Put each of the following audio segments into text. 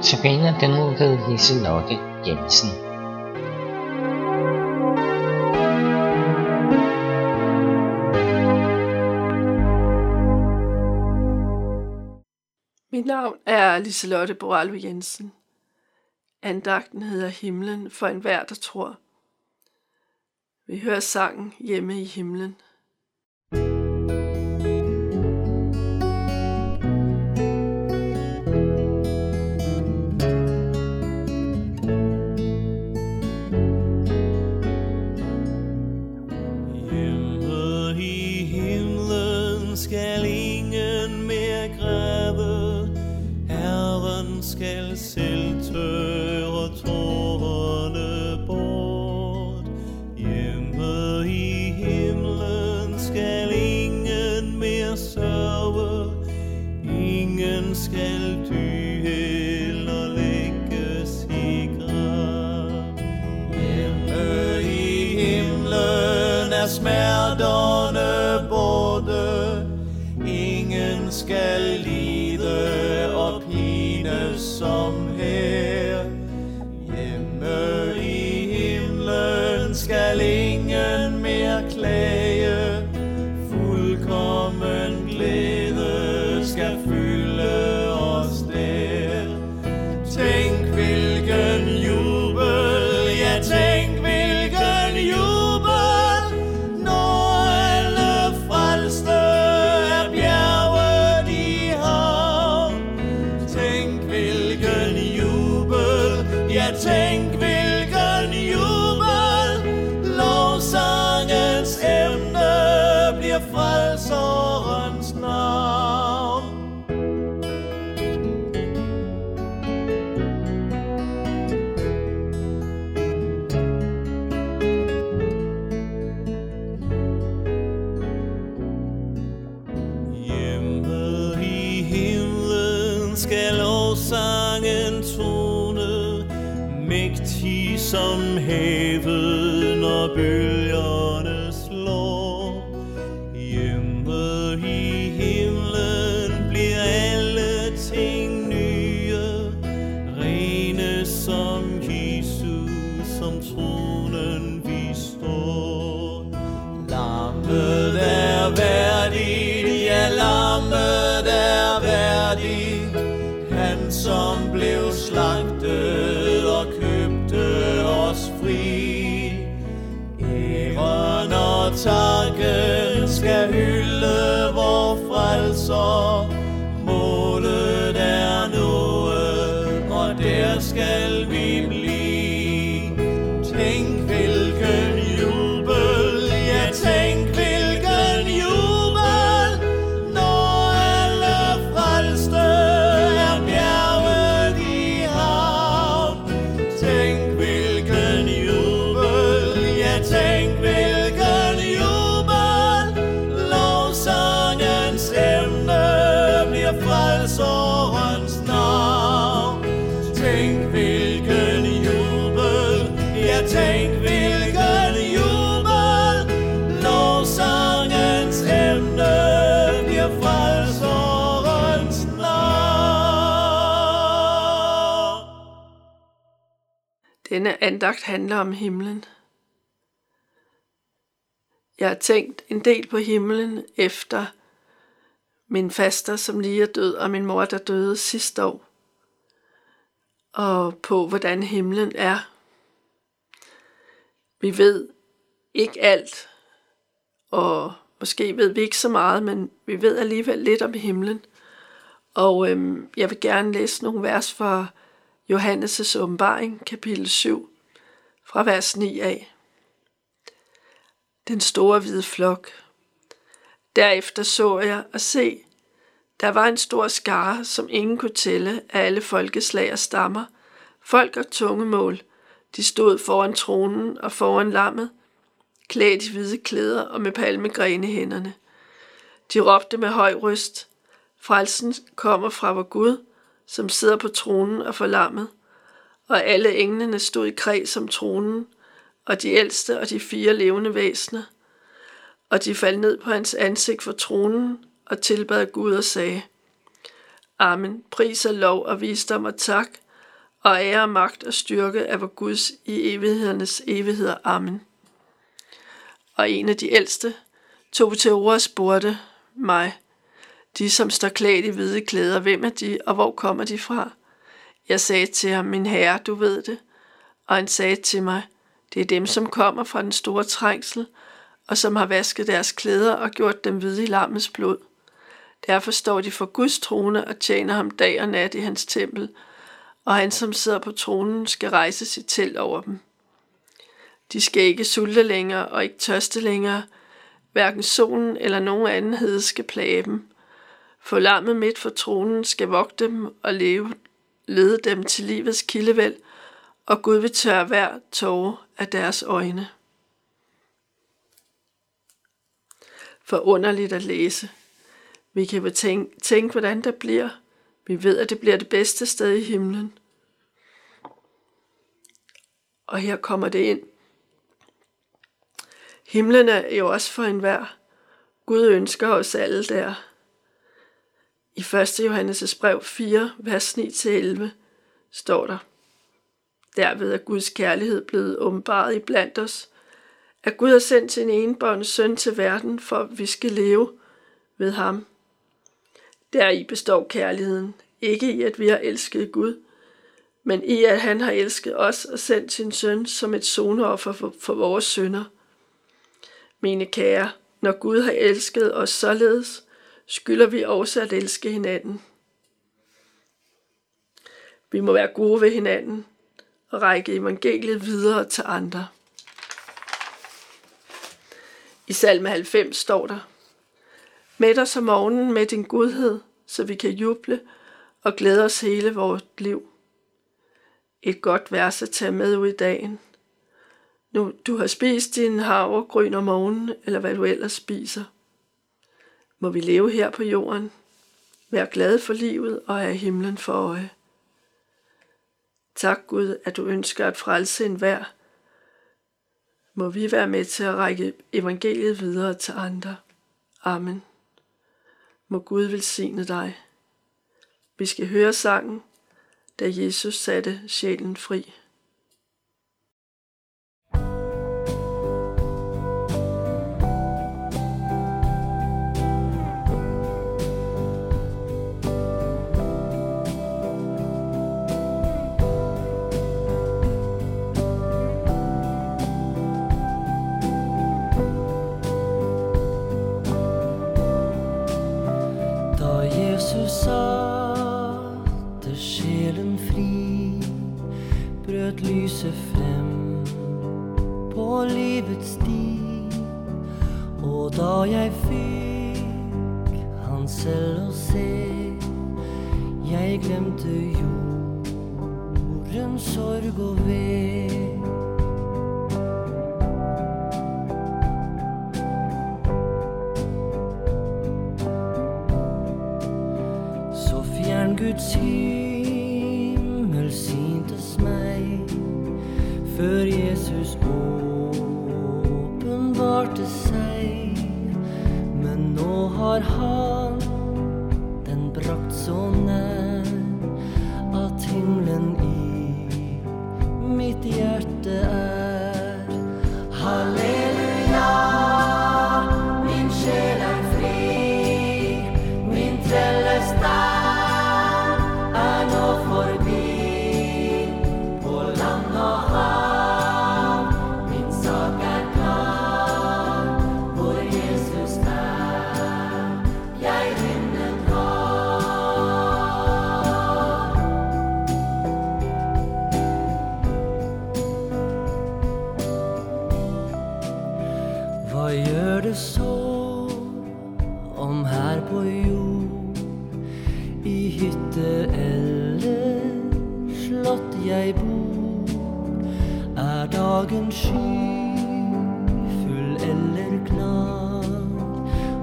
Sabrina den ved Liselotte Jensen. Mit navn er Liselotte Boralvo Jensen. Andagten hedder Himlen for enhver, der tror. Vi hører sangen hjemme i himlen. Ingen skal som havet, når bølgen andagt handler om himlen. Jeg har tænkt en del på himlen efter min faster, som lige er død, og min mor, der døde sidste år. Og på, hvordan himlen er. Vi ved ikke alt, og måske ved vi ikke så meget, men vi ved alligevel lidt om himlen. Og øhm, jeg vil gerne læse nogle vers fra Johannes' åbenbaring, kapitel 7, fra vers 9 af. Den store hvide flok. Derefter så jeg og se, der var en stor skare, som ingen kunne tælle af alle folkeslag og stammer, folk og tungemål. De stod foran tronen og foran lammet, klædt i hvide klæder og med palmegrene i hænderne. De råbte med høj røst, Frelsen kommer fra vor Gud, som sidder på tronen og forlammet, og alle englene stod i kreds om tronen, og de ældste og de fire levende væsener. Og de faldt ned på hans ansigt for tronen og tilbad Gud og sagde, Amen, pris og lov og visdom og tak, og ære, og magt og styrke er vor Guds i evighedernes evigheder. Amen. Og en af de ældste tog til ord og spurgte mig, de som står klædt i hvide klæder, hvem er de, og hvor kommer de fra? Jeg sagde til ham, min herre, du ved det. Og han sagde til mig, det er dem, som kommer fra den store trængsel, og som har vasket deres klæder og gjort dem hvide i lammets blod. Derfor står de for Guds trone og tjener ham dag og nat i hans tempel, og han, som sidder på tronen, skal rejse sit telt over dem. De skal ikke sulte længere og ikke tørste længere. Hverken solen eller nogen anden hede skal plage dem. For lammet midt for tronen skal vogte dem og leve, lede dem til livets kildevæld, og Gud vil tørre hver tåge af deres øjne. Forunderligt at læse. Vi kan jo tænke, tænke, hvordan det bliver. Vi ved, at det bliver det bedste sted i himlen. Og her kommer det ind. Himlen er jo også for enhver. Gud ønsker os alle der. I 1. Johannes' brev 4, vers 9-11 står der, Derved er Guds kærlighed blevet åbenbaret i blandt os, at Gud har sendt sin enebårne søn til verden, for at vi skal leve ved ham. Deri består kærligheden, ikke i at vi har elsket Gud, men i at han har elsket os og sendt sin søn som et soneoffer for, for vores synder. Mine kære, når Gud har elsket os således, skylder vi også at elske hinanden. Vi må være gode ved hinanden og række evangeliet videre til andre. I salme 90 står der, Mæt os om morgenen med din godhed, så vi kan juble og glæde os hele vores liv. Et godt vers at tage med ud i dagen. Nu du har spist din havregryn om morgenen, eller hvad du ellers spiser. Må vi leve her på jorden, være glade for livet og have himlen for øje. Tak Gud, at du ønsker at frelse enhver. Må vi være med til at række evangeliet videre til andre. Amen. Må Gud velsigne dig. Vi skal høre sangen, da Jesus satte sjælen fri. Og da jeg fikk han selv å se, jeg glemte jordens sorg og ved. Så fjern Guds himmel syntes meg før Jesus åpenbarte heart.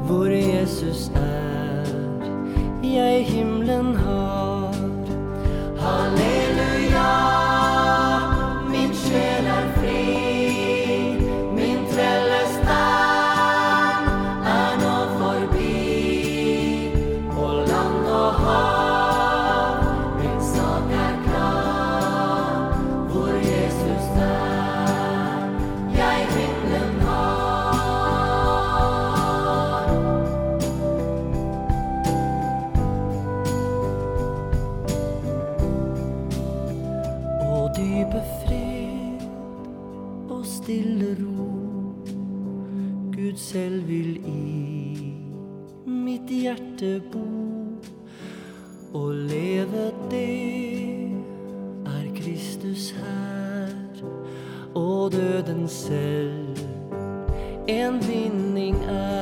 Hvor Jesus er, jeg himlen har. Halleluja, mit hjerte bo Og leve det er Kristus her Og døden selv. En vinning er